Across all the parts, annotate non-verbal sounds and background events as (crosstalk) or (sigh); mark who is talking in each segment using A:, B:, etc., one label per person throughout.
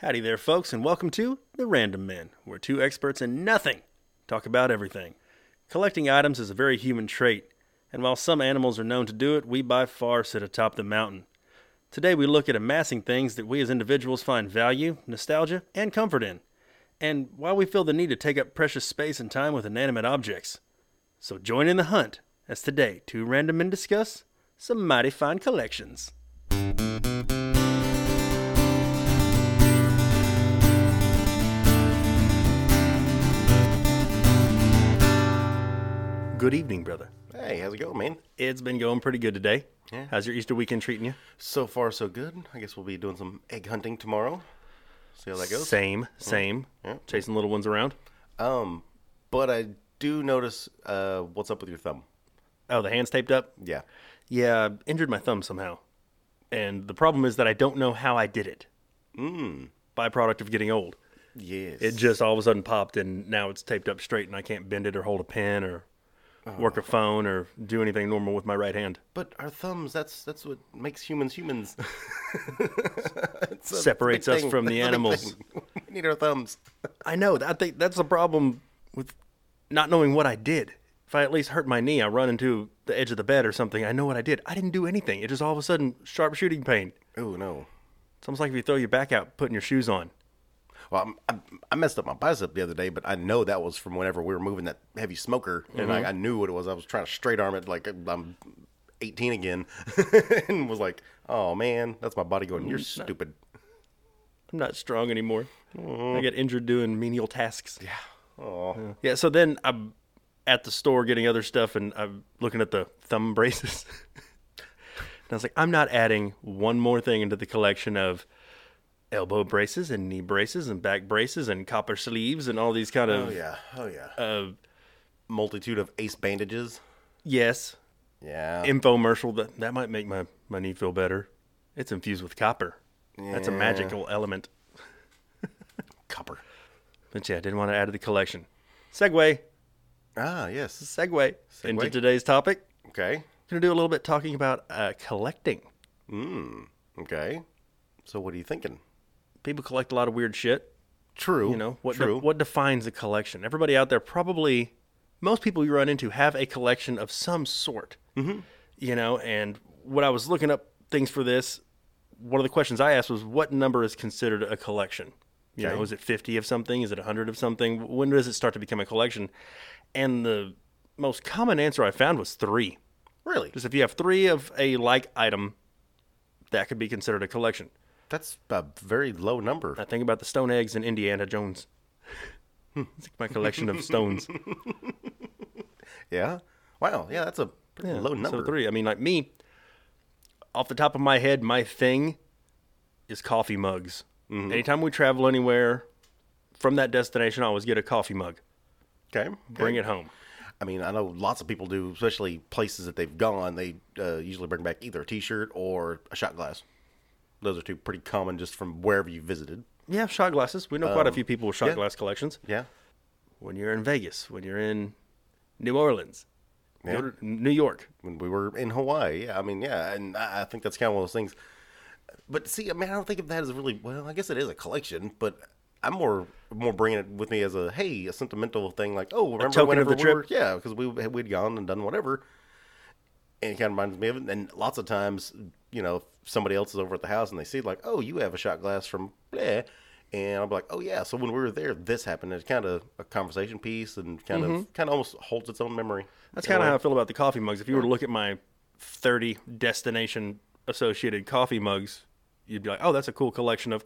A: Howdy there, folks, and welcome to The Random Men, where two experts in nothing talk about everything. Collecting items is a very human trait, and while some animals are known to do it, we by far sit atop the mountain. Today we look at amassing things that we as individuals find value, nostalgia, and comfort in, and why we feel the need to take up precious space and time with inanimate objects. So join in the hunt as today two random men discuss some mighty fine collections. Good evening, brother.
B: Hey, how's it going, man?
A: It's been going pretty good today.
B: Yeah.
A: How's your Easter weekend treating you?
B: So far, so good. I guess we'll be doing some egg hunting tomorrow. See how that goes.
A: Same, same.
B: Yeah.
A: Chasing little ones around.
B: Um, but I do notice uh, what's up with your thumb.
A: Oh, the hands taped up?
B: Yeah.
A: Yeah, I injured my thumb somehow. And the problem is that I don't know how I did it.
B: Mm.
A: Byproduct of getting old.
B: Yes.
A: It just all of a sudden popped and now it's taped up straight and I can't bend it or hold a pen or Oh, work a phone or do anything normal with my right hand.
B: But our thumbs—that's that's what makes humans humans. (laughs)
A: Separates us
B: thing.
A: from the
B: That's (laughs) big
A: animals. (laughs)
B: we need our thumbs.
A: I know. I think that's the problem with not knowing what I did. If I at least hurt my knee, I run into the edge of the bed or something. I know what I did. I didn't do anything. It just all of a sudden sharp shooting pain.
B: Oh no.
A: It's almost like if you throw your back out putting your shoes on.
B: Well, I'm, I'm, messed up my bicep the other day, but I know that was from whenever we were moving that heavy smoker, and
A: Mm-hmm.
B: I, I knew what it was. I was trying to straight arm it like I'm 18 again, (laughs) and was like, "Oh man, that's my body going. You're
A: Mm,
B: stupid."
A: I'm not strong anymore. I get injured doing menial tasks.
B: Yeah. Oh.
A: Yeah, so then I'm at the store getting other stuff and I'm looking at the thumb (laughs) braces. and I was like, I'm not adding one more thing into the collection of elbow braces and knee braces and back braces and copper sleeves and all these kind of Oh
B: yeah. Oh yeah.
A: uh,
B: Multitude of ace bandages.
A: yes,
B: Yeah.
A: infomercial that that might make my, my knee feel better. It's infused with copper. yeah. That's a magical element. (laughs)
B: Copper.
A: But yeah, I didn't want to add to the collection. Segue,
B: Ah yes.
A: segue, into today's topic.
B: Okay.
A: Going to do a little bit talking about uh, collecting.
B: Mm. Okay. So what are you thinking?
A: People collect a lot of weird shit.
B: True.
A: You know what? de- what defines a collection? Everybody out there probably, most people you run into have a collection of some sort. Mm-hmm. You know, and when I was looking up things for this, one of the questions I asked was, "What number is considered a collection?" You
B: Okay.
A: know, is it fifty of something? Is it hundred of something? When does it start to become a collection? And the most common answer I found was three.
B: Really?
A: Just if you have three of a like item, that could be considered a collection.
B: That's a very low number.
A: I think about the stone eggs in Indiana Jones. (laughs) it's like my collection of stones. (laughs)
B: Yeah. Wow. Yeah, that's a pretty low number.
A: So three. I mean, like me, off the top of my head, my thing is coffee mugs.
B: Mm-hmm.
A: Anytime we travel anywhere from that destination, I always get a coffee mug.
B: Okay.
A: Bring it home.
B: I mean, I know lots of people do, especially places that they've gone. They uh, usually bring back either a T-shirt or a shot glass. Those are two pretty common just from wherever you visited.
A: Yeah, shot glasses. We know quite a few people with shot
B: Um, yeah.
A: glass collections.
B: Yeah.
A: When you're in Vegas, when you're in New Orleans,
B: Yeah.
A: New York.
B: When we were in Hawaii, yeah. I mean, yeah, and I think that's kind of one of those things. But see, I mean, I don't think of that as really well. I guess it is a collection, but I'm more more bringing it with me as a hey, a sentimental thing. Like, oh, remember whenever
A: the
B: we
A: trip?
B: were, yeah, because we we'd gone and done whatever, and it kind of reminds me of it. And lots of times, you know, if somebody else is over at the house and they see like, oh, you have a shot glass from blah. And I'm like, oh yeah. So when we were there, this happened. It's kind of a conversation piece, and kind of, mm-hmm. kind of almost holds its own memory.
A: That's kind of how I feel about the coffee mugs. If you were to look at my 30 destination associated coffee mugs, you'd be like, oh, that's a cool collection of.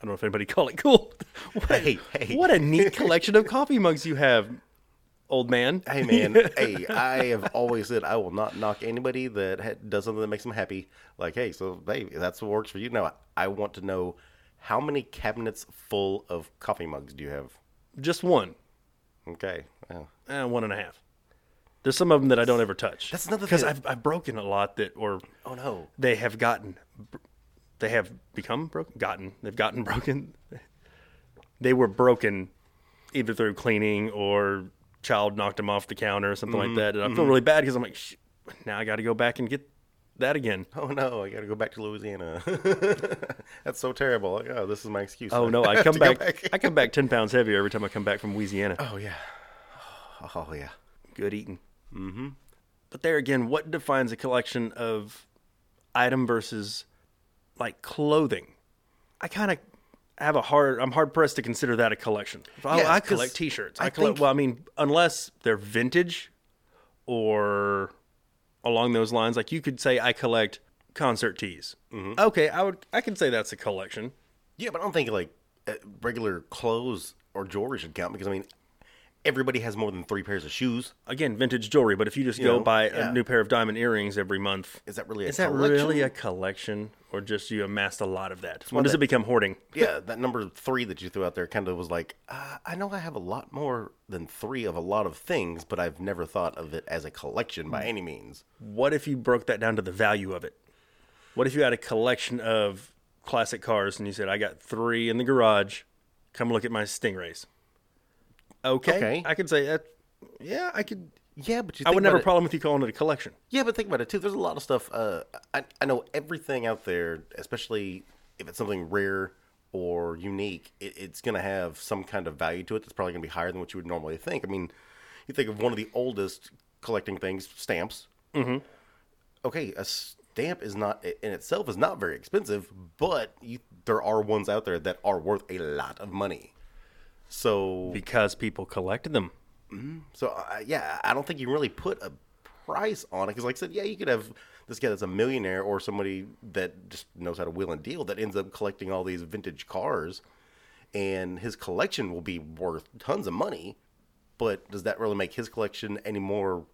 A: I don't know if anybody (laughs) call it cool. (laughs) what,
B: Hey, hey.
A: what a neat (laughs) collection of coffee mugs you have, old man.
B: Hey man, (laughs) hey, I have always said I will not knock anybody that ha- does something that makes them happy. Like, hey, so hey, that's what works for you. Now, I want to know how many cabinets full of coffee mugs do you have?
A: Just one,
B: Okay,
A: eh, one and a half. There's some of them that I don't ever touch.
B: That's another
A: because
B: thing.
A: I've, I've broken a lot that, or
B: oh no,
A: they have gotten, they have become broken, gotten, they've gotten (laughs) broken. They were broken either through cleaning or child knocked him off the counter or something
B: Mm-hmm.
A: like that. And I feel really bad because I'm like, now I got to go back and get that again.
B: Oh no, I got to go back to Louisiana. (laughs) That's so terrible. Like, oh, this is my excuse.
A: Oh no, (laughs) I come
B: go
A: back, I come back ten pounds heavier every time I come back from Louisiana.
B: oh yeah. (sighs) Oh yeah.
A: Good eating. Mm-hmm. But there again, what defines a collection of item versus like clothing? I kind of have a hard. I'm hard pressed to consider that a collection. I,
B: Yeah,
A: I
B: 'cause
A: collect T-shirts. I,
B: I
A: collect.
B: think-
A: Well, I mean, unless they're vintage or along those lines, like you could say I collect concert tees.
B: Mm-hmm.
A: Okay, I would. I can say that's a collection.
B: Yeah, but I don't think like uh, regular clothes or jewelry should count because I mean, everybody has more than three pairs of shoes.
A: Again, vintage jewelry. But if you just go
B: know,
A: buy
B: yeah.
A: a new pair of diamond earrings every month,
B: Is that really a collection?
A: Is that
B: collection?
A: really a collection, or just you amassed a lot of that? When does
B: that-
A: it become hoarding?
B: yeah, that number three that you threw out there kind of was like, uh, I know I have a lot more than three of a lot of things, but I've never thought of it as a collection by any means.
A: What if you broke that down to the value of it? What if you had a collection of classic cars and you said, "I got three in the garage. Come look at my Stingrays." Okay,
B: Okay.
A: I could say that. Yeah, I could.
B: Yeah, but you
A: I wouldn't have a
B: it-
A: problem with you calling it a collection.
B: Yeah, but think about it too. There's a lot of stuff. Uh, I I know everything out there, especially if it's something rare or unique. It, it's going to have some kind of value to it. That's probably going to be higher than what you would normally think. I mean, you think of one of the oldest collecting things, stamps. Mm-hmm. Okay, a stamp is not in itself is not very expensive, but you, there are ones out there that are worth a lot of money. So
A: because people collected them.
B: so uh, yeah, I don't think you really put a price on it because, like I said, yeah, you could have this guy that's a millionaire or somebody that just knows how to wheel and deal that ends up collecting all these vintage cars, and his collection will be worth tons of money. But does that really make his collection any more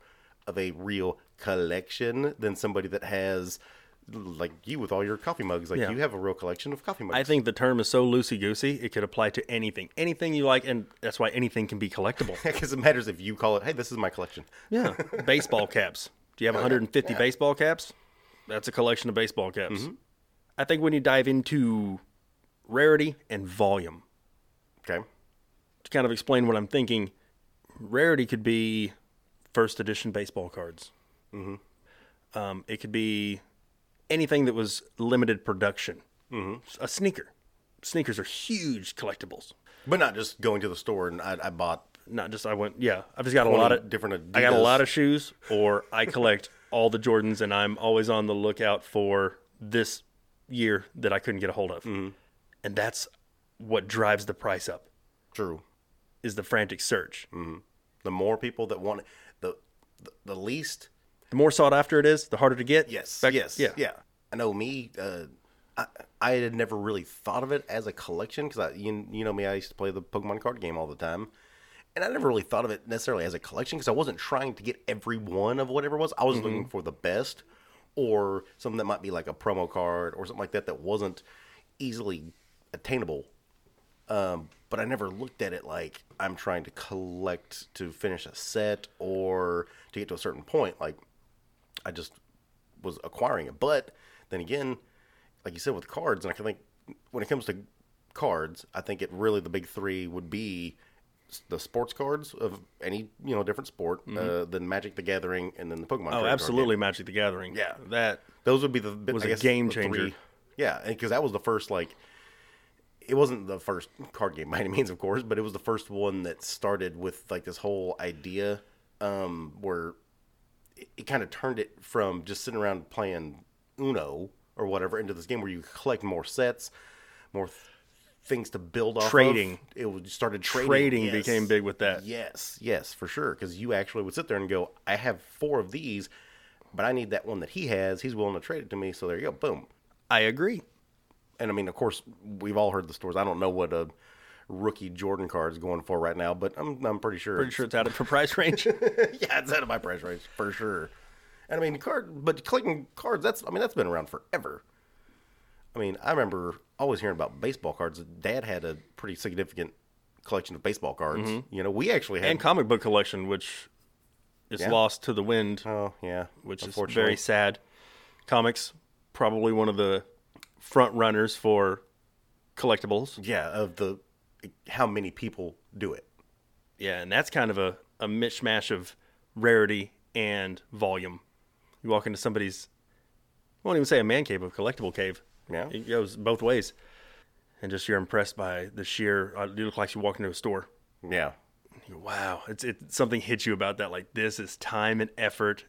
B: of a real collection than somebody that has? Like you with all your coffee mugs, like
A: Yeah.
B: you have a real collection of coffee mugs.
A: I think the term is so loosey goosey, it could apply to anything, anything you like, and that's why anything can be collectible. (laughs)
B: because it matters if you call it, "Hey, this is my collection."
A: Yeah, (laughs) baseball caps. Do you have 150 baseball caps? That's a collection of baseball caps. I think when you dive into rarity and volume,
B: Okay,
A: to kind of explain what I'm thinking, rarity could be first edition baseball cards. Mm-hmm. Um, it could be anything that was limited production. Mm-hmm. A sneaker. Sneakers are huge collectibles.
B: but not just going to the store and I, I bought
A: Not just I went, yeah. I've just got a lot of
B: different
A: I got a lot of shoes, or I collect (laughs) all the Jordans, and I'm always on the lookout for this year that I couldn't get a hold of,
B: Mm-hmm.
A: and that's what drives the price up.
B: True.
A: Is the frantic search.
B: The more people that want it, the, the the least.
A: The more sought after it is, the harder to get.
B: Yes.
A: Back-
B: yes.
A: Yeah.
B: Yeah. I know me. Uh, I I had never really thought of it as a collection because I you, you know me I used to play the Pokemon card game all the time, and I never really thought of it necessarily as a collection because I wasn't trying to get every one of whatever it was. I was looking for the best, or something that might be like a promo card or something like that that wasn't easily attainable Um, but I never looked at it like I'm trying to collect to finish a set or to get to a certain point. Like I just was acquiring it. But then again, like you said with cards, and I think when it comes to cards, I think it really the big three would be the sports cards of any you know different sport, uh, then Magic the Gathering, and then the Pokemon.
A: Oh, absolutely. Magic the Gathering.
B: Yeah.
A: that
B: Those would be the
A: Was
B: I
A: a
B: guess,
A: game changer.
B: three- Yeah, because that was the first like. It wasn't the first card game (laughs) by any means, of course, but it was the first one that started with like this whole idea, um, where it, it kind of turned it from just sitting around playing Uno or whatever into this game where you collect more sets, more th- things to build off. of.
A: Trading.
B: It was started trading.
A: Trading
B: yes.
A: became big with that.
B: Yes, yes, for sure. Because you actually would sit there and go, I have four of these, but I need that one that he has. He's willing to trade it to me. So there you go. Boom.
A: I agree.
B: And I mean, of course, we've all heard the stories. I don't know what a rookie Jordan cards going for right now, but I'm, I'm pretty sure.
A: Pretty sure it's out of the price range. (laughs)
B: yeah, it's out of my price range for sure. And I mean, card, but collecting cards, that's, I mean, that's been around forever. I mean, I remember always hearing about baseball cards. Dad had a pretty significant collection of baseball cards. Mm-hmm. You know, we actually had.
A: and comic book collection, which is
B: Yeah.
A: lost to the wind,
B: oh, yeah.
A: which is very sad. Comics, probably one of the front runners for collectibles.
B: Yeah, of the how many people do it.
A: Yeah, and that's kind of a, a mishmash of rarity and volume. You walk into somebody's I won't even say a man cave, a collectible cave.
B: Yeah.
A: It goes both ways. And just you're impressed by the sheer, uh, you look like you walk into a store.
B: Yeah.
A: You go, wow, it's it something hits you about that. Like this is time and effort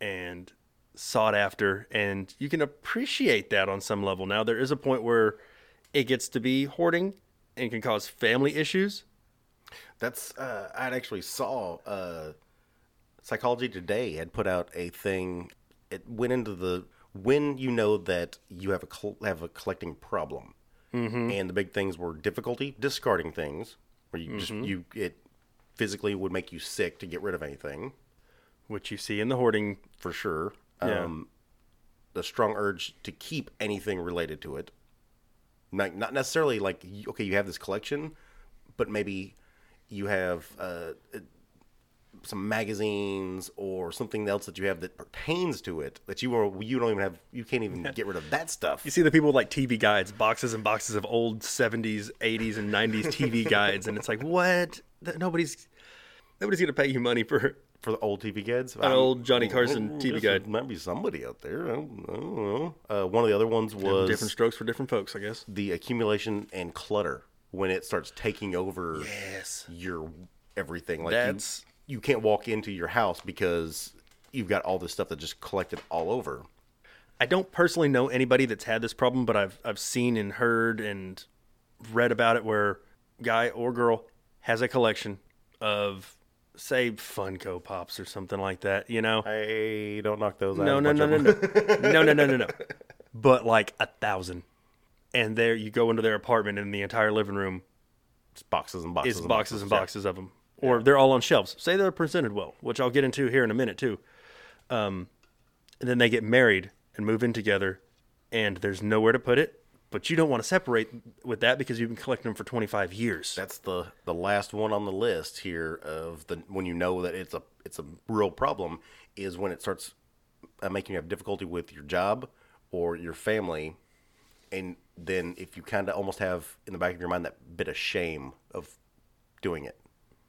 A: and sought after, and you can appreciate that on some level. Now there is a point where it gets to be hoarding and can cause family issues.
B: That's uh, I actually saw uh, Psychology Today had put out a thing. It went into the when you know that you have a col- have a collecting problem, mm-hmm. and the big things were difficulty discarding things, where you just you it physically would make you sick to get rid of anything
A: which you see in the hoarding.
B: for sure.
A: Yeah.
B: Um, the strong urge to keep anything related to it. Not, not necessarily like okay, you have this collection, but maybe you have uh, uh, some magazines or something else that you have that pertains to it that you are you don't even have you can't even get rid of that stuff.
A: You see the people with like TV guides, boxes and boxes of old 70s, 80s, and 90s TV guides, and it's like, what? Nobody's nobody's gonna pay you money for
B: for the old TV guides.
A: An old Johnny Carson TV guide.
B: Might be somebody out there. I don't, I don't know. Uh, one of the other ones was
A: different strokes for different folks, I guess.
B: the accumulation and clutter when it starts taking over
A: Yes.
B: your everything. Like
A: That's-
B: you, you can't walk into your house because you've got all this stuff that just collected all over.
A: I don't personally know anybody that's had this problem, but I've I've seen and heard and read about it where guy or girl has a collection of say Funko Pops or something like that, you know.
B: Hey, don't knock those out.
A: No, no, no, no, (laughs) no, no, no, no, no, no. But like a thousand, and there you go into their apartment, and the entire living room
B: It's boxes and boxes
A: is
B: and
A: boxes and boxes of them, or they're all on shelves. Say they're presented well, which I'll get into here in a minute too. Um, and then they get married and move in together, and there's nowhere to put it. But you don't want to separate with that because you've been collecting them for 25 years.
B: That's the the last one on the list here of the when you know that it's a it's a real problem is when it starts uh, making you have difficulty with your job or your family, and then if you kind of almost have in the back of your mind that bit of shame of doing it,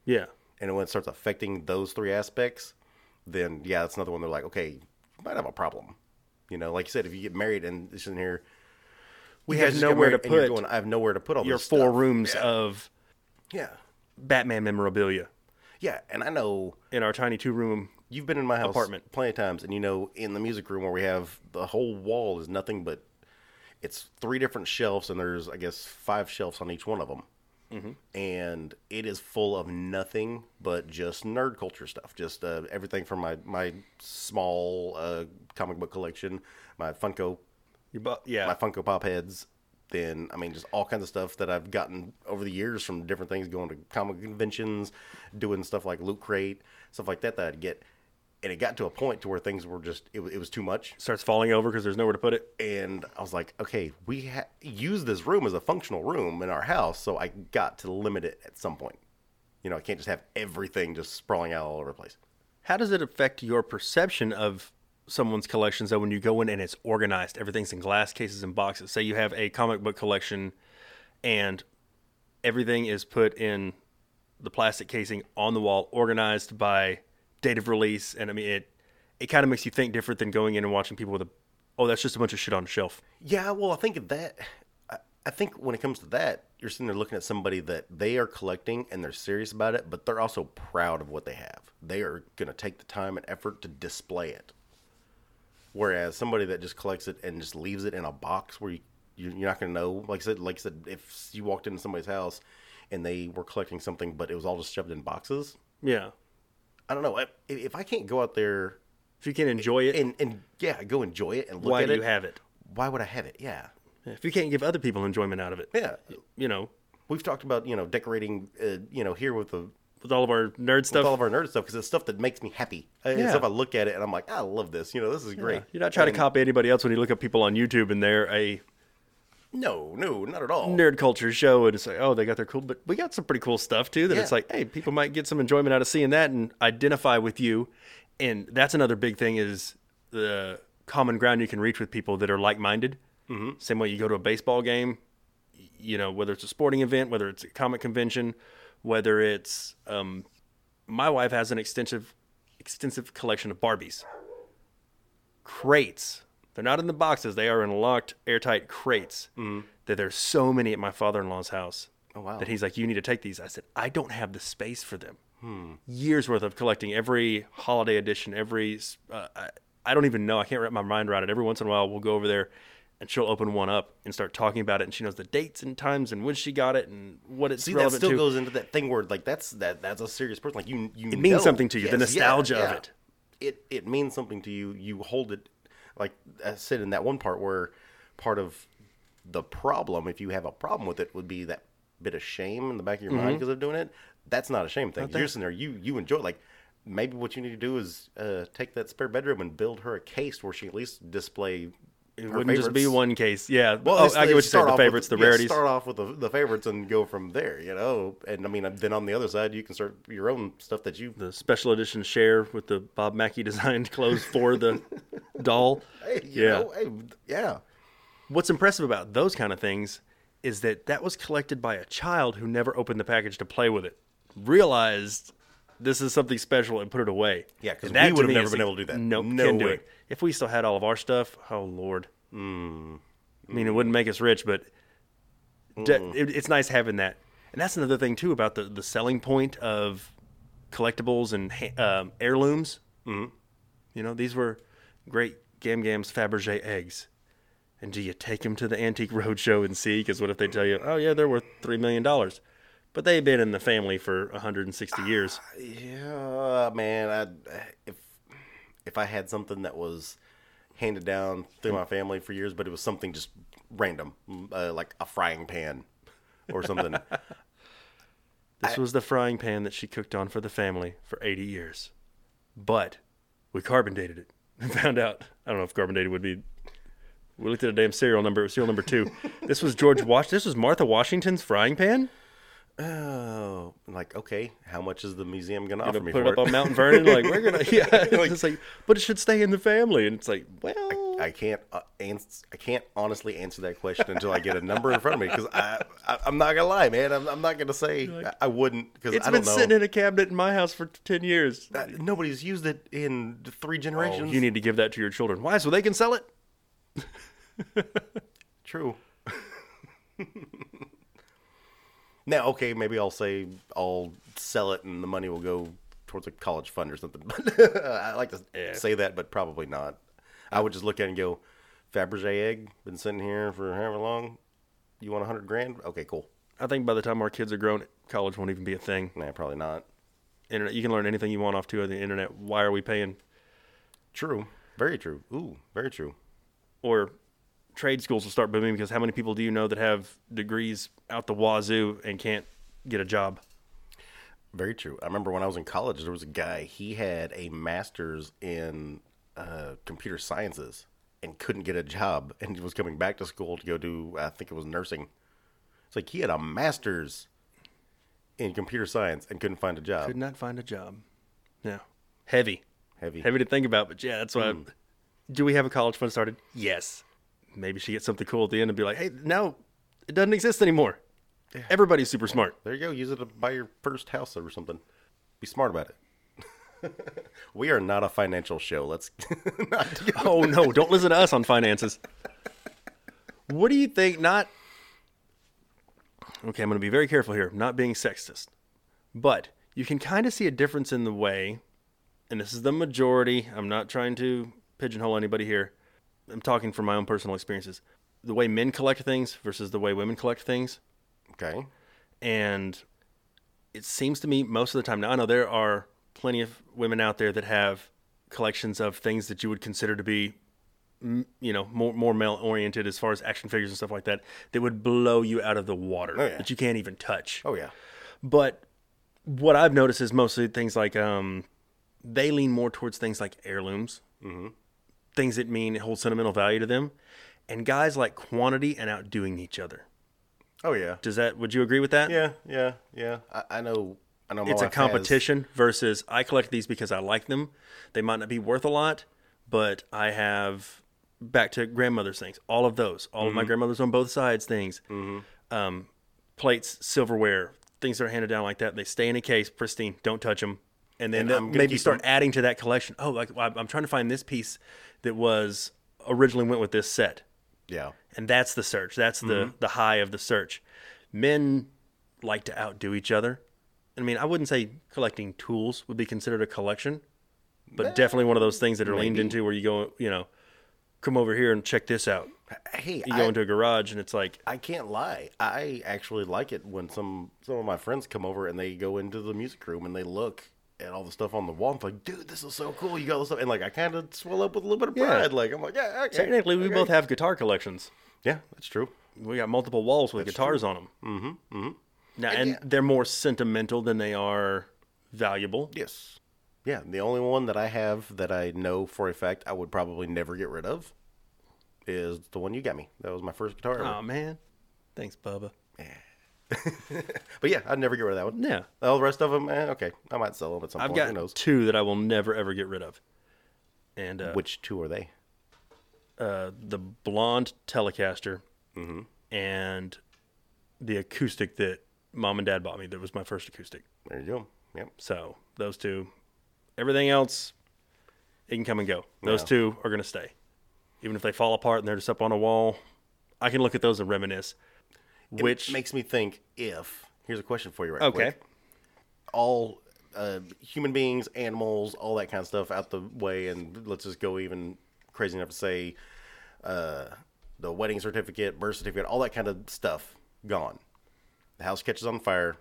A: yeah,
B: and when it starts affecting those three aspects, then yeah, that's another one. They're like, okay, you might have a problem. You know, like you said, if you get married and it's in here,
A: we have nowhere to
B: married and you're
A: put
B: going, I have nowhere to put all
A: your four
B: stuff."
A: rooms
B: Yeah.
A: of
B: yeah,
A: Batman memorabilia
B: yeah, and I know
A: in our tiny two room.
B: You've been in my house
A: Apartment.
B: plenty of times, and you know, in the music room where we have the whole wall is nothing but it's three different shelves, and there's I guess five shelves on each one of them, and it is full of nothing but just nerd culture stuff, just uh, everything from my my small uh, comic book collection, my Funko
A: You bu- yeah,
B: my Funko Pop heads. Then I mean, just all kinds of stuff that I've gotten over the years from different things, going to comic conventions, doing stuff like Loot Crate, stuff like that that I'd get. And it got to a point to where things were just it, it was too much,
A: starts falling over because there's nowhere to put it.
B: and I was like, okay, we ha- use this room as a functional room in our house, so I got to limit it at some point. You know, I can't just have everything just sprawling out all over the place.
A: How does it affect your perception of someone's collections though when you go in and it's organized? Everything's in glass cases and boxes. Say you have a comic book collection and everything is put in the plastic casing on the wall, organized by date of release, and I mean it it kind of makes you think different than going in and watching people with a oh, that's just a bunch of shit on a shelf.
B: Yeah, well, I think that. I, I think when it comes to that, you're sitting there looking at somebody that they are collecting and they're serious about it, but they're also proud of what they have. They are going to take the time and effort to display it. Whereas somebody that just collects it and just leaves it in a box where you, you you're not going to know. Like I said, like I said, if you walked into somebody's house and they were collecting something, but it was all just shoved in boxes.
A: Yeah.
B: I don't know. If, if I can't go out there
A: If you can enjoy it,
B: and and yeah, go enjoy it and look
A: why
B: at
A: do
B: it,
A: you have it?
B: why would I have it? Yeah,
A: If you can't give other people enjoyment out of it,
B: yeah.
A: you know,
B: We've talked about you know decorating, uh, you know, here with the
A: with all of our nerd stuff.
B: with all of our nerd stuff because it's stuff that makes me happy. Uh, It's
A: Yeah.
B: stuff I look at it and I'm like, I love this. You know, this is great.
A: You're not trying
B: And-
A: to copy anybody else when you look at people on YouTube and they're a
B: No, no, not at all.
A: nerd culture show and it's like, oh, they got their cool, but we got some pretty cool stuff too. That it's like, hey, people might get some enjoyment out of seeing that and identify with you. And that's another big thing is the common ground you can reach with people that are like minded. Mm-hmm. Same way you go to a baseball game, you know, whether it's a sporting event, whether it's a comic convention, whether it's, um, my wife has an extensive, extensive collection of Barbies, crates They're not in the boxes. They are in locked, airtight crates. Mm-hmm. That there's so many at my father-in-law's house.
B: Oh, wow.
A: That he's like, you need to take these. I said, I don't have the space for them. Years worth of collecting every holiday edition, every. Uh, I, I don't even know. I can't wrap my mind around it. Every once in a while, we'll go over there, and she'll open one up and start talking about it, and she knows the dates and times and when she got it and what it's
B: See, that still
A: to.
B: goes into that thing where like that's that that's a serious person. Like you, you
A: It means
B: know-
A: something to you, the nostalgia of it.
B: It it means something to you. You hold it, like I said in that one part where part of the problem, if you have a problem with it, would be that bit of shame in the back of your
A: Mm-hmm.
B: mind because of doing it. That's not a shame thing. You're sitting there, you you enjoy it. Like maybe what you need to do is uh, take that spare bedroom and build her a case where she at least display.
A: It wouldn't just be one case. Yeah.
B: Well,
A: oh, I get what you said. The
B: off with-
A: favorites, the rarities.
B: Start off with the, the favorites and go from there, you know. And I mean, then on the other side, you can start your own stuff that you.
A: the special edition share with the Bob Mackie designed clothes for the (laughs) doll.
B: Hey, you
A: Yeah.
B: know, hey, yeah.
A: What's impressive about those kind of things is that that was collected by a child who never opened the package to play with it, realized this is something special and put it away.
B: Yeah,
A: because
B: we would've never been able to do that.
A: Nope,
B: No way.
A: If we still had all of our stuff, oh lord.
B: Hmm.
A: I mean, it wouldn't make us rich, but de- it, it's nice having that. And that's another thing too about the the selling point of collectibles and um, heirlooms. Mm-hmm. You know, these were great Gam Gam's Fabergé eggs. And do you take them to the Antique (laughs) Roadshow and see? Because what if they tell you, oh, yeah, they're worth $3 million? But they've been in the family for 160 years.
B: Yeah, man. I, if if I had something that was handed down through my family for years, but it was something just random, uh, like a frying pan or something. (laughs)
A: This was the frying pan that she cooked on for the family for 80 years. But we carbon dated it (laughs) and found out. I don't know if carbon dated would be. We looked at a damn serial number. It was serial number two. (laughs) this was George Wash. This was Martha Washington's frying pan.
B: Oh, like okay, how much is the museum gonna
A: Gonna
B: offer me
A: put
B: for
A: it up on Mount Vernon. Like we're gonna, (laughs) yeah. it's like, but it should stay in the family. And it's like, well,
B: I can't uh, ans- I can't honestly answer that question until I get a number in front of me because I, I I'm not gonna lie, man. I'm, I'm not gonna say I, I wouldn't because
A: it's
B: I
A: been
B: don't know.
A: sitting in a cabinet in my house for ten years.
B: Uh, nobody's used it in three generations.
A: you need to give that to your children. Why? So they can sell it. (laughs)
B: True. (laughs) now, okay, maybe I'll say I'll sell it and the money will go towards a college fund or something. (laughs) But I like to
A: Yeah.
B: say that, but probably not. I would just look at it and go, Fabergé egg, been sitting here for however long. You want a hundred grand? Okay, cool.
A: I think by the time our kids are grown, college won't even be a thing.
B: Nah, probably not.
A: Internet, you can learn anything you want off to the internet. Why are we paying?
B: True. Very true. Ooh, very true.
A: Or trade schools will start booming because how many people do you know that have degrees out the wazoo and can't get a job?
B: Very true. I remember when I was in college, there was a guy. He had a master's in uh, computer sciences and couldn't get a job, and he was coming back to school to go do. I think it was nursing. It's like he had a master's in computer science and couldn't find a job.
A: Could not find a job. Yeah, heavy,
B: Heavy.
A: heavy to think about. But yeah, that's why.
B: Hmm.
A: Do we have a college fund started? Yes. Maybe she gets something cool at the end and be like, "Hey, now it doesn't exist anymore." Everybody's super smart.
B: There you go. Use it to buy your first house or something. Be smart about it. (laughs) we are not a financial show. Let's (laughs) not. (laughs)
A: oh no, don't listen to us on finances. What do you think? Not okay. I'm going to be very careful here, not being sexist, but you can kind of see a difference in the way, and this is the majority. I'm not trying to pigeonhole anybody here. I'm talking from my own personal experiences. The way men collect things versus the way women collect things,
B: Okay.
A: and it seems to me most of the time now i know there are plenty of women out there that have collections of things that you would consider to be you know more more male oriented as far as action figures and stuff like that that would blow you out of the water
B: Oh, yeah.
A: that you can't even touch
B: Oh yeah.
A: but what i've noticed is mostly things like um they lean more towards things like heirlooms things that mean hold sentimental value to them and guys like quantity and outdoing each other
B: Oh yeah.
A: does that would you agree with that
B: Yeah. Yeah. Yeah. I, I know. I know. My
A: it's a
B: wife has-
A: competition versus I collect these because I like them. They might not be worth a lot, but I have back to grandmother's things. All of those, all of
B: Mm-hmm.
A: my grandmothers on both sides things, um, plates, silverware, things that are handed down like that. They stay in a case, pristine. Don't touch them. And then
B: And
A: they'll
B: I'm gonna
A: maybe start
B: them-
A: adding to that collection. Oh, like I'm I'm trying to find this piece that was originally went with this set.
B: Yeah.
A: And that's the search. That's the mm-hmm. the high of the search. Men like to outdo each other. I mean, I wouldn't say collecting tools would be considered a collection, but definitely one of those things that are leaned into where you go, you know, come over here and check this out.
B: Hey,
A: You
B: I,
A: go into a garage and it's like,
B: I can't lie. I actually like it when some some of my friends come over and they go into the music room and they look at all the stuff on the wall I'm like, dude, this is so cool. You got this stuff, and like I kind of swell up with a little bit of
A: Yeah.
B: pride. Like I'm like, yeah, okay,
A: technically, we
B: okay.
A: both have guitar collections.
B: Yeah, that's true.
A: We got multiple walls with guitars on them. Mm-hmm. mm-hmm. Now, and
B: yeah.
A: they're more sentimental than they are valuable.
B: Yes. Yeah, the only one that I have that I know for a fact I would probably never get rid of is the one you got me. That was my first guitar. ever.
A: Oh man, thanks, Bubba. (laughs)
B: But yeah, I'd never get rid of that one.
A: Yeah,
B: All the rest of them, eh, okay, I might sell them at some
A: I've
B: point. Who
A: got
B: knows?
A: two that I will never ever get rid of, and uh,
B: Which two are they?
A: uh, the blonde Telecaster
B: Mm-hmm.
A: and the acoustic that mom and dad bought me. That was my first acoustic.
B: There you go. Yep.
A: So those two. Everything else, it can come and go. Those
B: Yeah.
A: two are gonna stay, even if they fall apart and they're just up on a wall. I can look at those and reminisce. Which
B: It makes me think if here's a question for you right
A: Okay.
B: quick. All uh, human beings, animals, all that kind of stuff out the way, and let's just go even crazy enough to say uh, the wedding certificate, birth certificate, all that kind of stuff gone. The house catches on fire.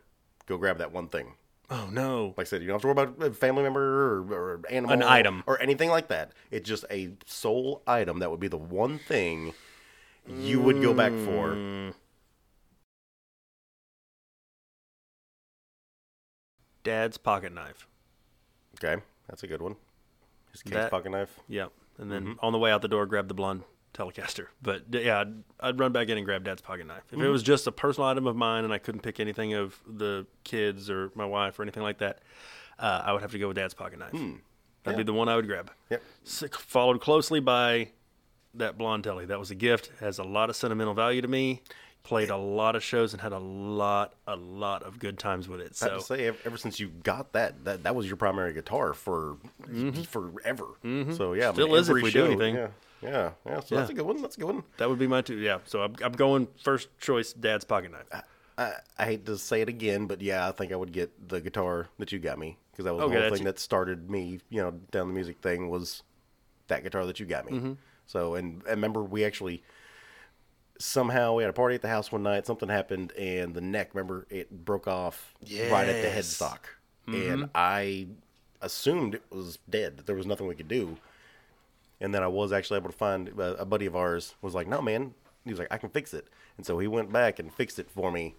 B: Go grab that one thing.
A: oh no,
B: Like I said, you don't have to worry about a family member or, or animal,
A: An item.
B: or anything like that. It's just a sole item that would be the one thing you would go back for.
A: Dad's pocket knife.
B: Okay, that's a good one. His kid's
A: That-
B: pocket knife.
A: Yep. And then
B: Mm-hmm.
A: on the way out the door, grab the blonde Telecaster. (laughs) But d- yeah, I'd, I'd run back in and grab Dad's pocket knife. If it
B: Mm-hmm.
A: was just a personal item of mine and I couldn't pick anything of the kids or my wife or anything like that, uh, I would have to go with Dad's pocket knife. That'd be the one I would grab.
B: Hmm. Yep.
A: S- followed closely by that blonde Telly. That was a gift. Has a lot of sentimental value to me. Played a lot of shows and had a lot, a lot of good times with it.
B: I have
A: So
B: to say, ever since you got that, that that was your primary guitar for forever. So yeah,
A: Mm-hmm. Still
B: mean,
A: is if we do anything.
B: Yeah, yeah, yeah. So that's a good one. That's a good one.
A: that would be my two. Yeah. So I'm, I'm going first choice. Dad's pocket knife.
B: I, I hate to say it again, but yeah, I think I would get the guitar that you got me because that was
A: Okay,
B: the whole thing that started me, you know, down the music thing was that guitar that you got me.
A: Mm-hmm.
B: So, and I remember we actually somehow we had a party at the house one night. Something happened, and the neck, remember, it broke off right at the headstock,
A: Mm-hmm.
B: and I assumed it was dead. That there was nothing we could do. And then I was actually able to find a, a buddy of ours was like, "No, man." He was like, "I can fix it," and so he went back and fixed it for me.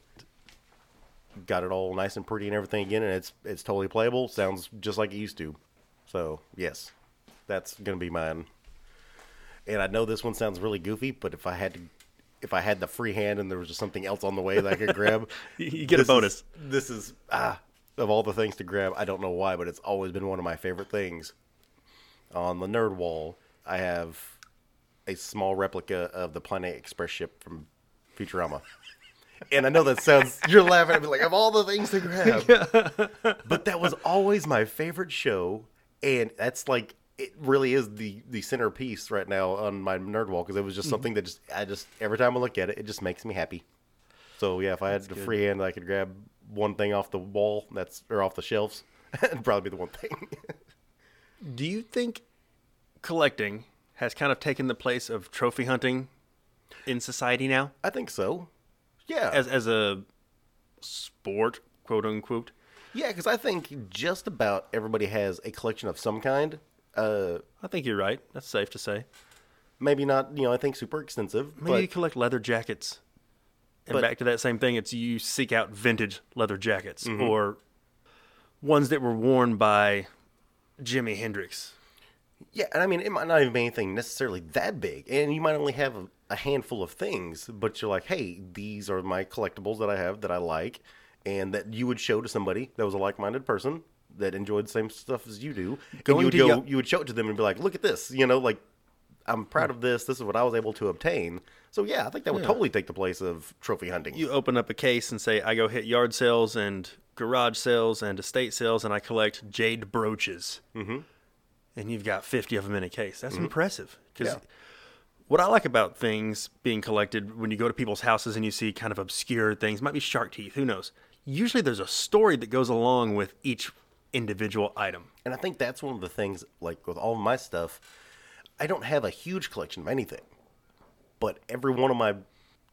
B: Got it all nice and pretty and everything again, and it's it's totally playable. Sounds just like it used to. So yes, that's gonna be mine. And I know this one sounds really goofy, but if I had to, if I had the free hand and there was just something else on the way that I could grab, (laughs)
A: You get a bonus.
B: Is, this is ah of all the things to grab. I don't know why, but it's always been one of my favorite things. On the nerd wall, I have a small replica of the Planet Express ship from Futurama. And I know that sounds (laughs) you're laughing at me like of all the things to grab. (laughs) but that was always my favorite show and that's like it really is the the centerpiece right now on my nerd wall because it was just mm-hmm. something that just I just every time I look at it it just makes me happy. So yeah, if I had the free hand I could grab one thing off the wall that's or off the shelves, (laughs) it'd probably be the one thing. (laughs)
A: Do you think collecting has kind of taken the place of trophy hunting in society now
B: I think so. Yeah.
A: as as a sport, quote unquote?
B: yeah, because I think just about everybody has a collection of some kind. Uh,
A: I think you're right. That's safe to say.
B: maybe not, you know, I think super extensive,
A: Maybe you collect leather jackets. And
B: But-
A: back to that same thing, it's you seek out vintage leather jackets
B: Mm-hmm.
A: or ones that were worn by Jimi Hendrix.
B: Yeah, and I mean, it might not even be anything necessarily that big, and you might only have a, a handful of things, but you're like, hey, these are my collectibles that I have that I like, and that you would show to somebody that was a like-minded person that enjoyed the same stuff as you do. and
A: Going
B: you would
A: to
B: go,
A: Yo-
B: you would show it to them and be like, look at this, you know, like I'm proud of this. This is what I was able to obtain. So yeah, I think that would totally take the place of trophy hunting.
A: You open up a case and say, I go hit yard sales and garage sales and estate sales, and I collect jade brooches. Mm-hmm. And you've got 50 of them in a case. That's impressive. Because
B: Yeah.
A: What I like about things being collected when you go to people's houses and you see kind of obscure things, might be shark teeth, who knows? Usually there's a story that goes along with each individual item.
B: And I think that's one of the things, like with all of my stuff, I don't have a huge collection of anything. But every one of my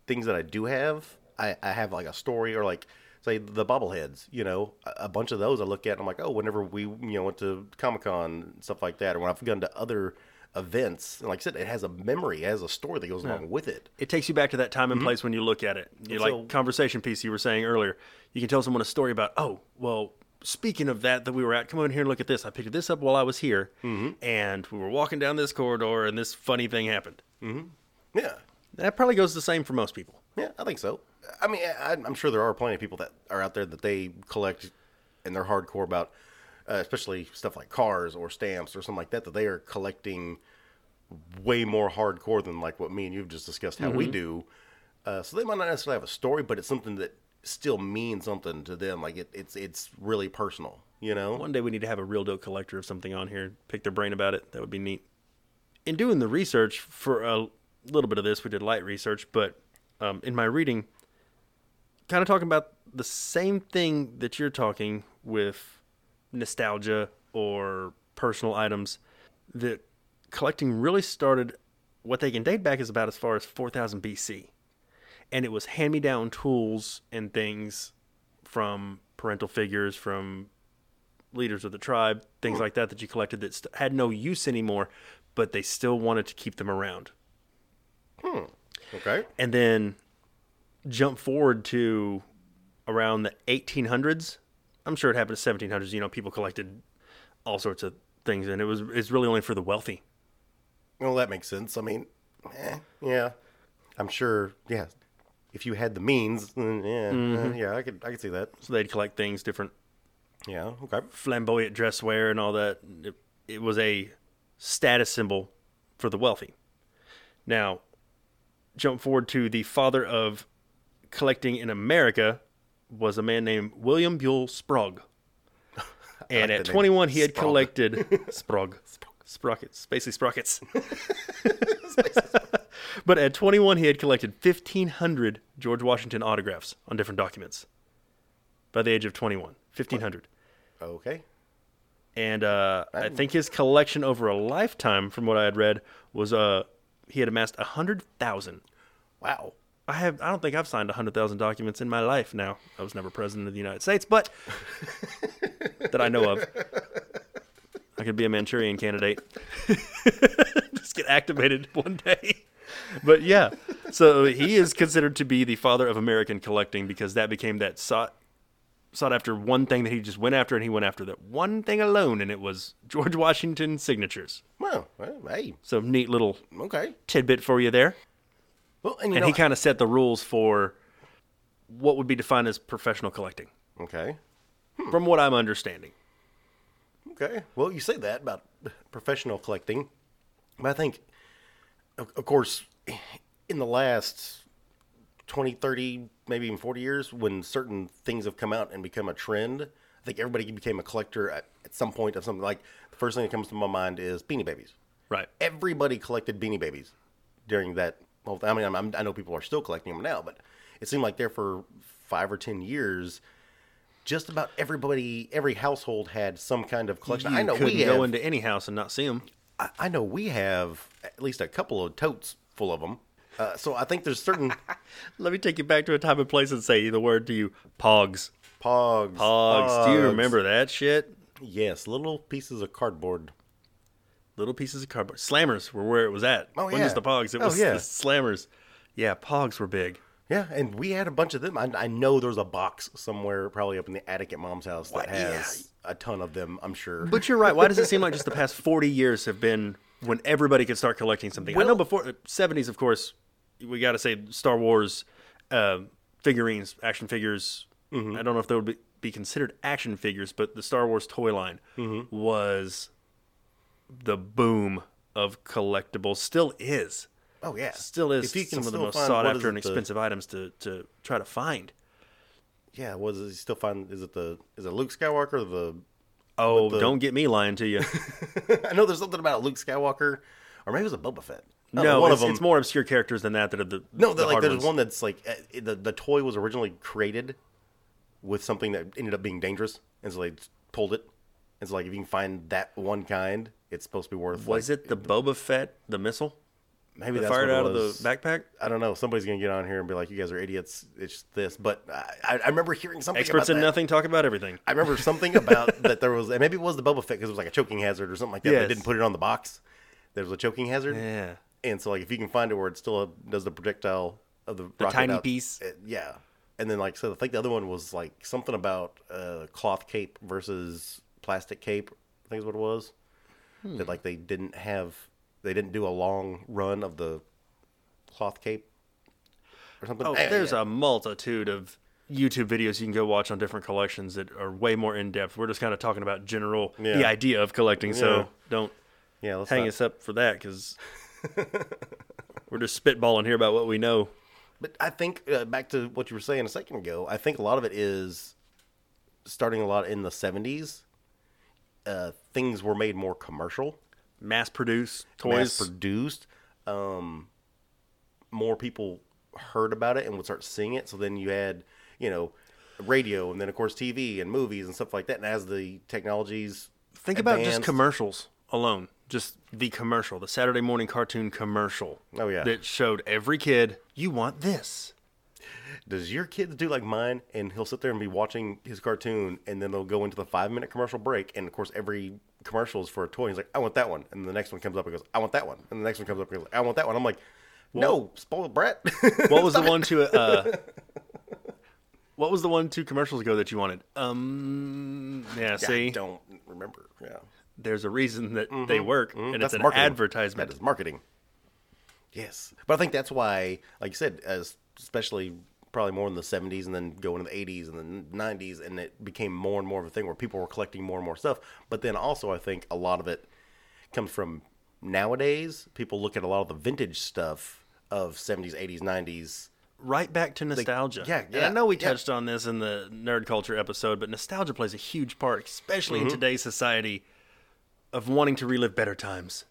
B: things that I do have, I, I have like a story or like, say, the bobbleheads, you know, a, a bunch of those I look at and I'm like, oh, whenever we, you know, went to Comic Con, stuff like that, or when I've gone to other events, and like I said, it has a memory, it has a story that goes along with it.
A: It takes you back to that time and mm-hmm. place when you look at it. You like conversation piece you were saying earlier. You can tell someone a story about, oh, well, speaking of that that we were at, come on here and look at this. I picked this up while I was here, and we were walking down this corridor, and this funny thing happened.
B: Yeah.
A: That probably goes the same for most people.
B: Yeah, I think so. I mean, I, I'm sure there are plenty of people that are out there that they collect and they're hardcore about, uh, especially stuff like cars or stamps or something like that, that they are collecting way more hardcore than like what me and you've just discussed how we do. Uh, so they might not necessarily have a story, but it's something that still mean something to them. Like it, it's it's really personal, you know.
A: One day we need to have a real dope collector of something on here, pick their brain about it. That would be neat. In doing the research for a little bit of this, we did light research, but um, in my reading, kind of talking about the same thing that you're talking with nostalgia or personal items, that collecting really started. What they can date back is about as far as 4000 BC, and it was hand-me-down tools and things from parental figures, from leaders of the tribe, things like that that you collected that st- had no use anymore, but they still wanted to keep them around.
B: Okay.
A: And then jump forward to around the 1800s. I'm sure it happened to 1700s. You know, people collected all sorts of things, and it was it's really only for the wealthy.
B: Well, that makes sense. I mean, eh, yeah, I'm sure. Yeah, if you had the means, then yeah, uh, yeah, I could I could see that.
A: So they'd collect things, different
B: Yeah. Okay.
A: flamboyant dress wear and all that. It, it was a status symbol for the wealthy. Now, jump forward to the father of collecting in America was a man named William Buell Sprague. (laughs) And
B: like
A: at
B: the name.
A: 21, he had
B: Sprague.
A: collected (laughs) Sprague. Sprockets, basically sprockets. (laughs) but at 21, he had collected 1,500 George Washington autographs on different documents. By the age of 21, 1,500
B: Okay.
A: and uh, I think his collection over a lifetime, from what I had read, was uh he had amassed a hundred thousand.
B: Wow.
A: I have I don't think I've signed a hundred thousand documents in my life. Now I was never president of the United States, but (laughs) that I know of, I could be a Manchurian candidate. (laughs) Just get activated one day. But yeah, so he is considered to be the father of American collecting because that became that sought sought after one thing that he just went after, and he went after that one thing alone, and it was George Washington signatures.
B: Well, well, hey,
A: So neat little
B: okay.
A: tidbit for you there.
B: Well, and
A: And
B: know,
A: he kind of set the rules for what would be defined as professional collecting,
B: okay, hmm.
A: from what I'm understanding.
B: Okay. Well, you say that about professional collecting, but I think, of, of course, in the last 20, 30, maybe even 40 years, when certain things have come out and become a trend, I think everybody became a collector at, at some point of something. Like, the first thing that comes to my mind is Beanie Babies.
A: Right.
B: everybody collected Beanie Babies during that. Well, I mean, I'm, I know people are still collecting them now, but it seemed like there for five or ten years, just about everybody, every household had some kind of collection.
A: You
B: I know we
A: go into any house and not see them.
B: I, I know we have at least a couple of totes full of them. Uh, so I think there's certain (laughs)
A: Let me take you back to a time and place and say the word to you: Pogs.
B: pogs.
A: Pogs. Do you remember that shit?
B: Yes, little pieces of cardboard.
A: Little pieces of cardboard. Slammers were where it was at.
B: Oh,
A: When
B: yeah.
A: was the Pogs? It
B: Oh,
A: was
B: yeah.
A: the Slammers. Yeah, Pogs were big.
B: Yeah, and we had a bunch of them. I, I know there's a box somewhere, probably up in the attic at mom's house, that has a ton of them. I'm sure.
A: But you're right. Why does it seem like just the (laughs) past 40 years have been when everybody could start collecting something? I know before 70s, of course, we got to say Star Wars uh, figurines, action figures.
B: Mm-hmm.
A: I don't know if they would be, be considered action figures, but the Star Wars toy line
B: Mm-hmm.
A: was the boom of collectibles. Still is.
B: Oh yeah,
A: Still is
B: If you can
A: some of the most sought after and
B: it, the-
A: expensive items to, to try to find.
B: Yeah, was it still find? Is it the is it Luke Skywalker? Or the
A: Oh,
B: the-
A: don't get me lying to you. (laughs)
B: I know there's something about Luke Skywalker, or maybe it was a Boba Fett.
A: No,
B: one
A: it's,
B: of them.
A: it's more obscure characters than that that are the
B: no,
A: the
B: like there's
A: ones.
B: one that's like uh, the the toy was originally created with something that ended up being dangerous, and so they pulled it. And so like if you can find that one kind, it's supposed to be worth.
A: Was
B: like,
A: it the Boba Fett, the missile
B: maybe that's
A: fired out of the backpack?
B: I don't know. Somebody's gonna get on here and be like, "You guys are idiots." It's this, but I, I remember hearing something.
A: Experts
B: about
A: in
B: that.
A: nothing talk about everything.
B: I remember something about (laughs) that there was, and maybe it was the Boba Fett because it was like a choking hazard or something like that. They didn't put it on the box. There was a choking hazard,
A: Yeah.
B: and so like if you can find it where it still does the projectile of the, rocket
A: tiny
B: out-
A: piece.
B: it- yeah. And then like so, I think the other one was like something about uh, cloth cape versus plastic cape. I think is what it was.
A: Hmm.
B: That like they didn't have, they didn't do a long run of the cloth cape or something.
A: Oh, there's
B: yeah.
A: a multitude of YouTube videos you can go watch on different collections that are way more in depth. We're just kind of talking about general the idea of collecting,
B: Yeah.
A: so don't
B: yeah. Let's
A: hang
B: not-
A: us up for that because (laughs) we're just spitballing here about what we know.
B: But I think uh, back to what you were saying a second ago. I think a lot of it is starting a lot in the '70s. Uh, things were made more commercial,
A: Mass produce
B: mass
A: toys.
B: produced. Um, more people heard about it and would start seeing it. So then you had, you know, radio, and then of course TV and movies and stuff like that. And as the technologies
A: Think about just commercials alone. Just the commercial, the Saturday morning cartoon commercial.
B: Oh, yeah.
A: that showed every kid you want this.
B: Does your kids do like mine? And he'll sit there and be watching his cartoon, and then they'll go into the five minute commercial break. And of course, every commercial is for a toy. He's like, I want that one. And the next one comes up and goes, I want that one. And the next one comes up and goes, I want that one. I'm like, no, spoiled brat. (laughs)
A: What was the one to uh (laughs) What was the one two commercials ago that you wanted? Um yeah,
B: I
A: see.
B: don't remember. Yeah.
A: There's a reason that they work and it's
B: Mm-hmm. That's
A: an
B: marketing.
A: advertisement.
B: That is marketing. Yes. But I think that's why, like you said, as especially probably more in the 70s and then going to the 80s and the 90s, and it became more and more of a thing where people were collecting more and more stuff. But then also, I think a lot of it comes from nowadays. People look at a lot of the vintage stuff of 70s, 80s, 90s.
A: right back to nostalgia.
B: yeah,
A: And I know we
B: yeah.
A: touched on this in the nerd culture episode, but nostalgia plays a huge part, especially
B: Mm-hmm.
A: in today's society, of wanting to relive better times.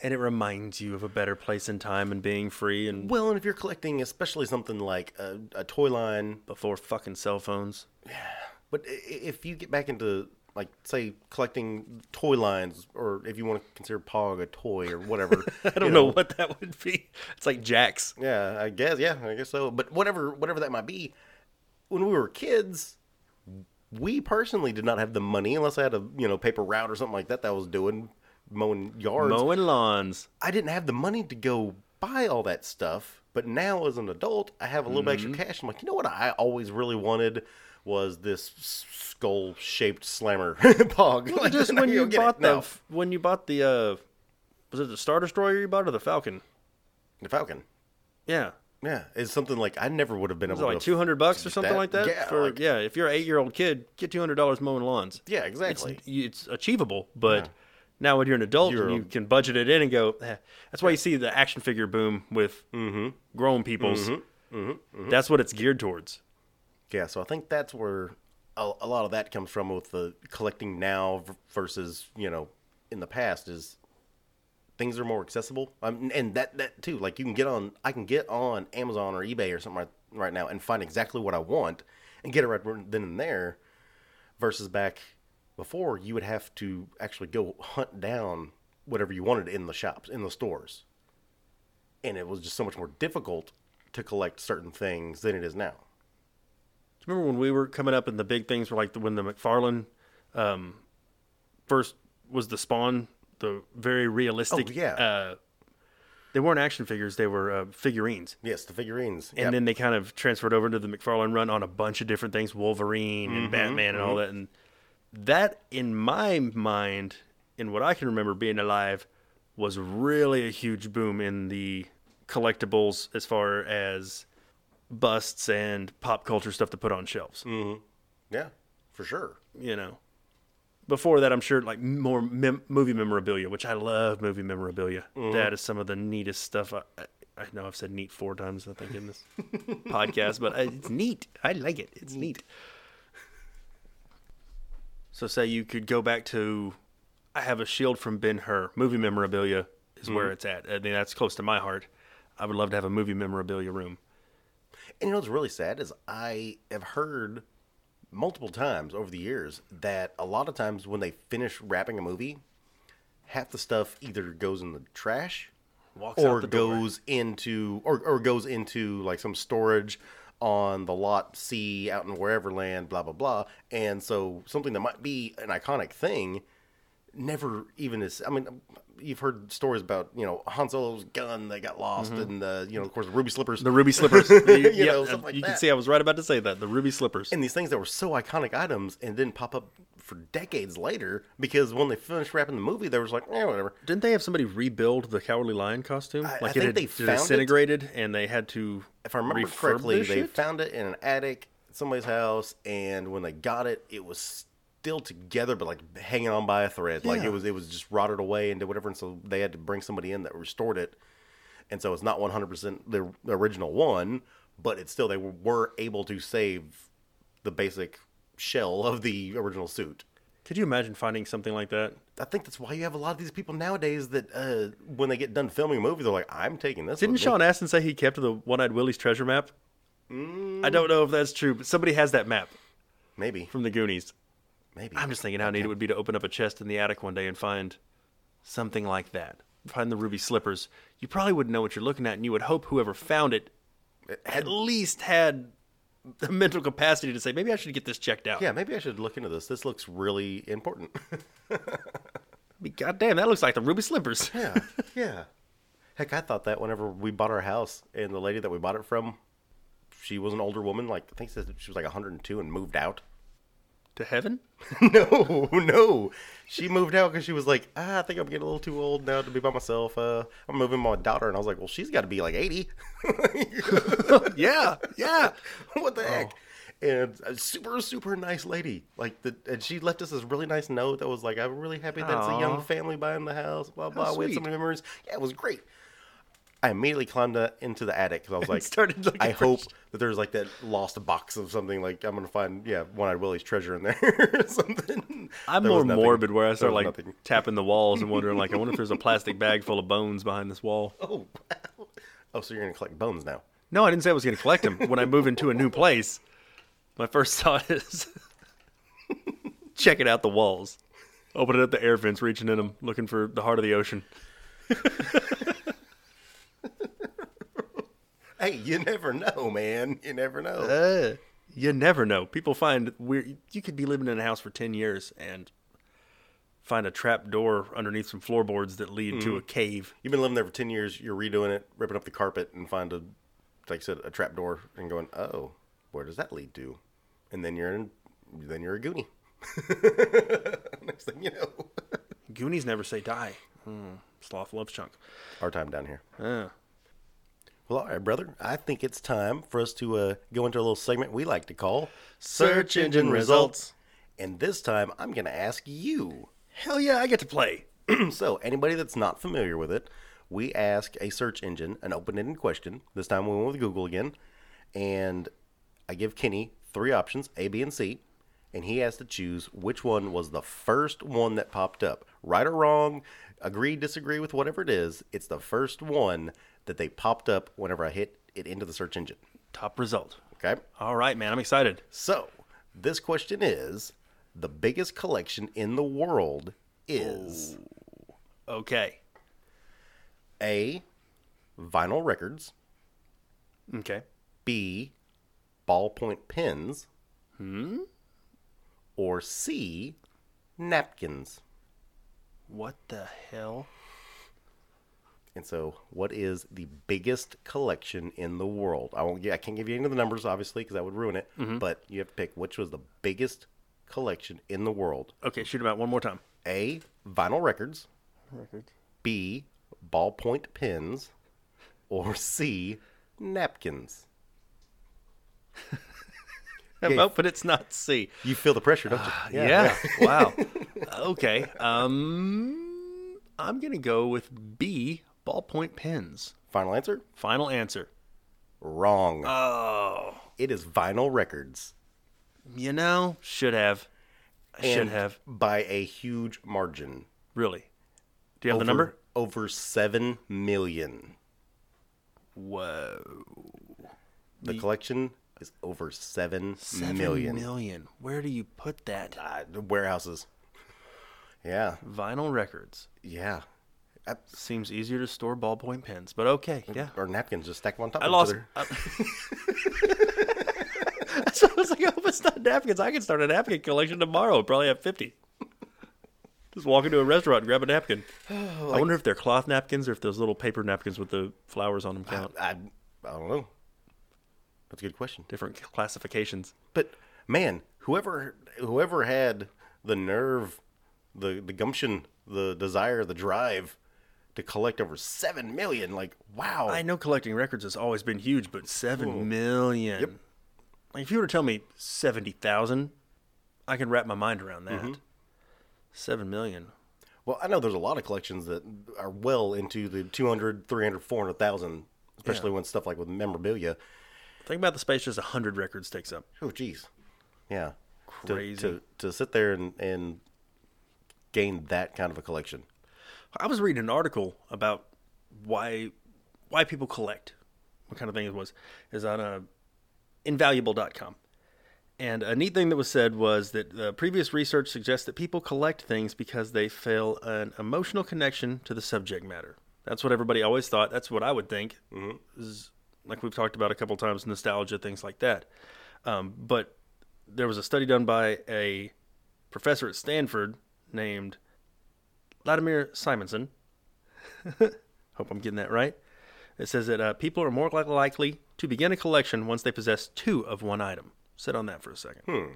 A: And it reminds you of a better place and time and being free and
B: Well, and if you're collecting, especially something like a, a toy line,
A: before fucking cell phones.
B: Yeah but if you get back into like say collecting toy lines, or if you want to consider Pog a toy or whatever, (laughs)
A: I don't know. what that would be. It's like Jax.
B: Yeah, I guess. Yeah, I guess so. But whatever, whatever that might be, when we were kids, we personally did not have the money unless I had a you know paper route or something like that that I was doing mowing yards.
A: Mowing lawns.
B: I didn't have the money to go buy all that stuff. But now, as an adult, I have a little
A: Mm-hmm.
B: extra cash. I'm like, you know what? I always really wanted was this skull shaped slammer (laughs) pog. Like, (laughs)
A: Just when you bought the when you bought the uh was it the Star Destroyer you bought or the Falcon?
B: the Falcon.
A: Yeah.
B: Yeah, it's something like I never would have been
A: Was it
B: able
A: like
B: to.
A: two hundred bucks or something
B: that.
A: like that?
B: Yeah,
A: For,
B: like-
A: yeah. If you're an eight year old kid, get two hundred dollars mowing lawns.
B: Yeah, exactly.
A: it's achievable, but now when you're an adult
B: You're
A: and you can budget it in and go, eh. that's why you see the action figure boom with
B: Mm-hmm.
A: grown people's. That's what it's geared towards.
B: Yeah, so I think that's where a, a lot of that comes from with the collecting now versus you know in the past is things are more accessible. Um, and that that too, like you can get on, I can get on Amazon or eBay or something right, right now and find exactly what I want and get it right then and there. Versus back before, you would have to actually go hunt down whatever you wanted in the shops, in the stores, and it was just so much more difficult to collect certain things than it is now.
A: Do you remember when we were coming up and the big things were like the, when the McFarlane um, first was the Spawn, the very realistic.
B: Oh, yeah.
A: Uh, they weren't action figures; they were uh, figurines.
B: Yes, the figurines.
A: And then they kind of transferred over to the McFarlane run on a bunch of different things, Wolverine
B: Mm-hmm,
A: and Batman and all that. And that, in my mind, in what I can remember being alive, was really a huge boom in the collectibles as far as busts and pop culture stuff to put on shelves.
B: yeah, for sure.
A: You know, before that, I'm sure like more mem- movie memorabilia, which I love movie memorabilia. That is some of the neatest stuff. I, I, I know I've said neat four times, I think, in this (laughs) podcast, but uh, it's neat. I like it. It's neat. So, say you could go back to, I have a shield from Ben Hur, movie memorabilia. is mm-hmm. where it's at. I mean, that's close to my heart. I would love to have a movie memorabilia room.
B: And you know what's really sad is I have heard multiple times over the years that a lot of times when they finish wrapping a movie, half the stuff either goes in the trash
A: Walks
B: or
A: out the door.
B: goes into or, or goes into like some storage on the lot C out in wherever land, blah blah blah. And so something that might be an iconic thing never even is. I mean, you've heard stories about you know Han Solo's gun that got lost, and uh, you know of course the ruby (laughs) slippers.
A: Mm-hmm. The ruby slippers. you
B: You know,
A: yeah,
B: like
A: you can see I was right about to say that. The ruby slippers.
B: and these things that were so iconic items and didn't pop up for decades later because when they finished wrapping the movie, they was like, eh, whatever.
A: Didn't they have somebody rebuild the Cowardly Lion costume?
B: I
A: like
B: think
A: it had
B: they found it.
A: disintegrated, and they had to.
B: If I remember correctly, they
A: it?
B: found it in an attic at somebody's house, and when they got it, it was still together, but like hanging on by a thread. Like it was, it was just rotted away and did whatever. And so they had to bring somebody in that restored it, and so it's not one hundred percent the the original one, but it's still they were able to save the basic shell of the original suit.
A: Could you imagine finding something like that?
B: I think that's why you have a lot of these people nowadays that uh, when they get done filming a movie, they're like, "I'm taking this."
A: Didn't
B: with me."
A: Sean Astin say he kept the One-Eyed Willie's treasure map?
B: Mm.
A: I don't know if that's true, but somebody has that map
B: Maybe,
A: from the Goonies.
B: maybe.
A: I'm just thinking how neat it would be to open up a chest in the attic one day and find something like that. Find the ruby slippers. You probably wouldn't know what you're looking at, and you would hope whoever found it at least had (laughs) the mental capacity to say, maybe I should get this checked out.
B: Yeah, maybe I should look into this. This looks really important. (laughs)
A: God damn, that looks like the ruby slippers. (laughs)
B: yeah, yeah. Heck, I thought that whenever we bought our house, and the lady that we bought it from, she was an older woman. Like I think she she was like 102 and moved out.
A: To heaven? (laughs)
B: no, no. She moved out because she was like, ah, I think I'm getting a little too old now to be by myself. Uh, I'm moving my daughter, and I was like, well, she's got to be like 80. (laughs)
A: yeah, yeah. (laughs)
B: what the heck? And a super, super nice lady. Like the, and she left us this really nice note that was like, "I'm really happy that it's a young family buying the house." Blah blah. We had so
A: sweet.
B: many memories. Yeah, it was great. I immediately climbed uh, into the attic because I was (laughs) like,
A: started looking
B: I hope
A: sh-
B: that there's like that lost box of something. Like I'm gonna find, yeah, one-eyed Willie's treasure in there (laughs) or something.
A: I'm
B: There
A: more morbid where I start like
B: nothing. (laughs)
A: tapping the walls and wondering like I wonder if there's a plastic bag full of bones behind this wall.
B: Oh, wow. oh, so you're gonna collect bones now?
A: No, I didn't say I was going to collect them. When I move into a new place, my first thought is checking out the walls, opening up the air vents, reaching in them, looking for the heart of the ocean. (laughs)
B: Hey, you never know, man. You never know.
A: Uh, you never know. People find weird. You could be living in a house for ten years and find a trap door underneath some floorboards that lead to a cave.
B: You've been living there for ten years. You're redoing it, ripping up the carpet, and find a, like I said, a trap door, and going, "Oh, where does that lead to?" And then you're in, then you're a goonie. (laughs) Next thing you know, (laughs)
A: Goonies never say die. Hmm. Sloth loves chunk.
B: our time down here.
A: Uh,
B: Well, all right, brother. I think it's time for us to uh, go into a little segment we like to call
A: Search Engine Results.
B: And this time, I'm going to ask you.
A: hell yeah, I get to play. (clears throat)
B: so, anybody that's not familiar with it, we ask a search engine an open ended question. This time we went with Google again. And I give Kenny three options A, B, and C. And he has to choose which one was the first one that popped up. Right or wrong, agree, disagree with whatever it is. It's the first one that they popped up whenever I hit it into the search engine.
A: Top result.
B: Okay?
A: All right, man. I'm excited.
B: So, this question is the biggest collection in the world is
A: Okay.
B: A, vinyl records.
A: Okay.
B: B, ballpoint pens. Hmm. Or C, napkins.
A: What the hell?
B: And so, what is the biggest collection in the world? I won't. I can't give you any of the numbers, obviously, because that would ruin it. But you have to pick which was the biggest collection in the world.
A: Okay, shoot him out one more time.
B: A, vinyl records.
A: Records.
B: B, ballpoint pens. Or C, napkins. (laughs)
A: Oh, but it's not C.
B: You feel the pressure, don't you?
A: Yeah. (laughs) wow. Okay. Um, I'm gonna go with B. Ballpoint pens.
B: Final answer?
A: Final answer.
B: Wrong.
A: Oh,
B: it is vinyl records.
A: you know, should have. I should have.
B: by a huge margin.
A: Really. Do you have the number?
B: over seven million.
A: Whoa.
B: The collection is over seven
A: Seven
B: million.
A: million. Where do you put that?
B: Uh, the warehouses. Yeah,
A: Vinyl records.
B: yeah. Uh,
A: Seems easier to store ballpoint pens, but okay, yeah.
B: Or napkins, just stack them on top
A: I
B: of
A: lost.
B: each other.
A: I, (laughs) (laughs) so I was like, oh, it's not napkins. I can start a napkin collection tomorrow. Probably have 50. Just walk into a restaurant and grab a napkin. (sighs) I wonder if they're cloth napkins or if those little paper napkins with the flowers on them count.
B: I, I don't know. That's a good question.
A: Different classifications.
B: But man, whoever whoever had the nerve, the the gumption, the desire, the drive to collect over seven million, like wow.
A: I know collecting records has always been huge, but seven million.
B: Yep.
A: Like if you were to tell me seventy thousand, I can wrap my mind around that.
B: Mm-hmm.
A: Seven million.
B: Well, I know there's a lot of collections that are well into the 200, 300, 400,000, especially when stuff like with memorabilia.
A: Think about the space just hundred records takes up.
B: Oh, geez. Yeah. To-
A: Crazy.
B: To, to, sit there and, and gain that kind of a collection.
A: I was reading an article about why why people collect. What kind of thing it was is on uh, invaluable.com. And a neat thing that was said was that uh, previous research suggests that people collect things because they feel an emotional connection to the subject matter. That's what everybody always thought. That's what I would think. Is like we've talked about a couple times, nostalgia, things like that. Um, but there was a study done by a professor at Stanford named Vladimir Simonson. (laughs) Hope I'm getting that right. It says that uh, people are more likely to begin a collection once they possess two of one item. Sit on that for a second. Hmm.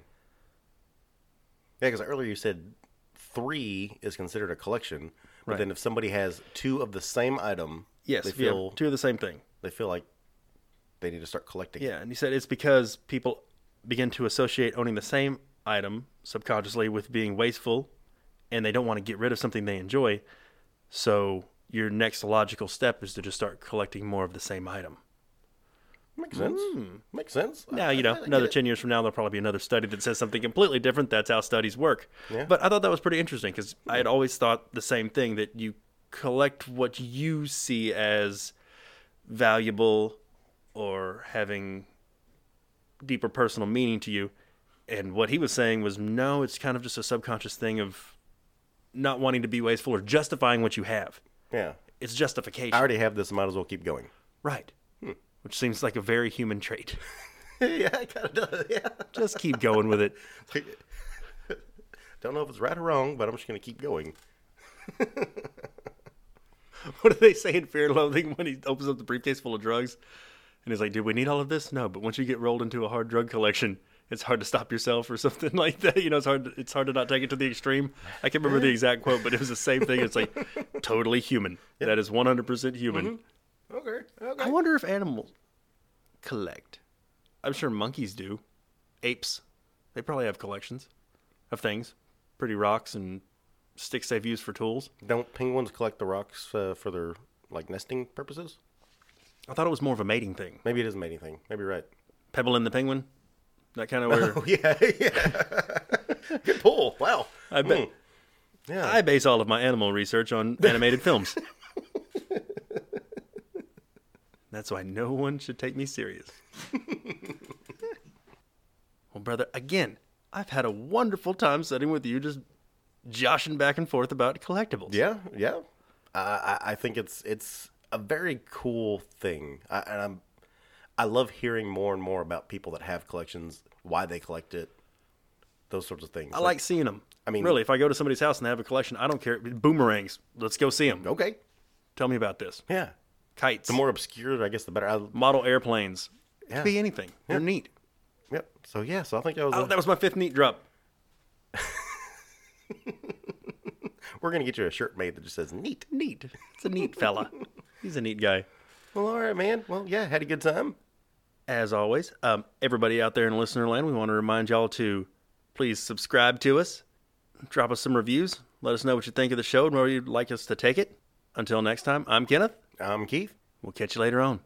B: Yeah, because earlier you said three is considered a collection, but
A: Right.
B: then if somebody has two of the same item,
A: Yes,
B: they
A: if you have
B: feel
A: two of the same thing.
B: they feel like they need to start collecting.
A: Yeah, and he said it's because people begin to associate owning the same item subconsciously with being wasteful, and they don't want to get rid of something they enjoy. So your next logical step is to just start collecting more of the same item.
B: Makes sense. Hmm. Makes sense.
A: Now, you know, another 10 years from now, there'll probably be another study that says something completely different. That's how studies work.
B: Yeah.
A: But I thought that was pretty interesting because I had hmm. always thought the same thing that you collect what you see as valuable or having deeper personal meaning to you. And what he was saying was no, it's kind of just a subconscious thing of not wanting to be wasteful or justifying what you have.
B: Yeah.
A: It's justification.
B: I already have this. Might as well keep going.
A: right. Hmm. Which seems like a very human trait. (laughs)
B: yeah, it kind of does. Yeah.
A: Just keep going with it. (laughs)
B: Don't know if it's right or wrong, but I'm just going to keep going. (laughs)
A: What do they say in Fear and Loathing when he opens up the briefcase full of drugs? And he's like, "Did we need all of this? No, but once you get rolled into a hard drug collection, it's hard to stop yourself or (laughs) something like that. You know, it's hard. To, it's hard to not take it to the extreme. I can't remember the exact quote, but it was the same thing. It's like (laughs) totally human. That is one hundred percent human.
B: Okay. Okay.
A: I wonder if animals collect. I'm sure monkeys do. Apes, they probably have collections of things, pretty rocks and sticks they've used for tools.
B: Don't penguins collect the rocks uh, for their like nesting purposes?
A: I thought it was more of a mating thing.
B: Maybe it is a mating thing. Maybe you're right.
A: Pebble in the penguin. That kind of where
B: Oh (laughs) yeah, yeah. Good pull. Wow.
A: I bet.
B: Mm. Yeah.
A: I base all of my animal research on animated (laughs) films. That's why no one should take me serious. (laughs) well, brother, again, I've had a wonderful time sitting with you, just joshing back and forth about collectibles.
B: Yeah, yeah. I, I I think it's it's a very cool thing, I, and I'm I love hearing more and more about people that have collections, why they collect it, those sorts of things.
A: I like seeing them.
B: I mean-
A: really, if I go to somebody's house and they have a collection, I don't care. Boomerangs. Let's go see them.
B: okay,
A: Tell me about this.
B: yeah.
A: Kites.
B: The more obscure, I guess, the better. I,
A: model airplanes.
B: Yeah.
A: could be anything. They're neat.
B: yep. So yeah, so I think that was.
A: Oh,
B: a-
A: that was my fifth neat drop. (laughs)
B: we're gonna get you a shirt made that just says "neat."
A: Neat. It's a neat fella. (laughs) He's a neat guy.
B: Well, all right, man. Well, yeah, had a good time.
A: As always, um, everybody out there in listener land, we want to remind y'all to please subscribe to us, drop us some reviews, let us know what you think of the show and where you'd like us to take it. Until next time, I'm Kenneth.
B: I'm Keith.
A: We'll catch you later on.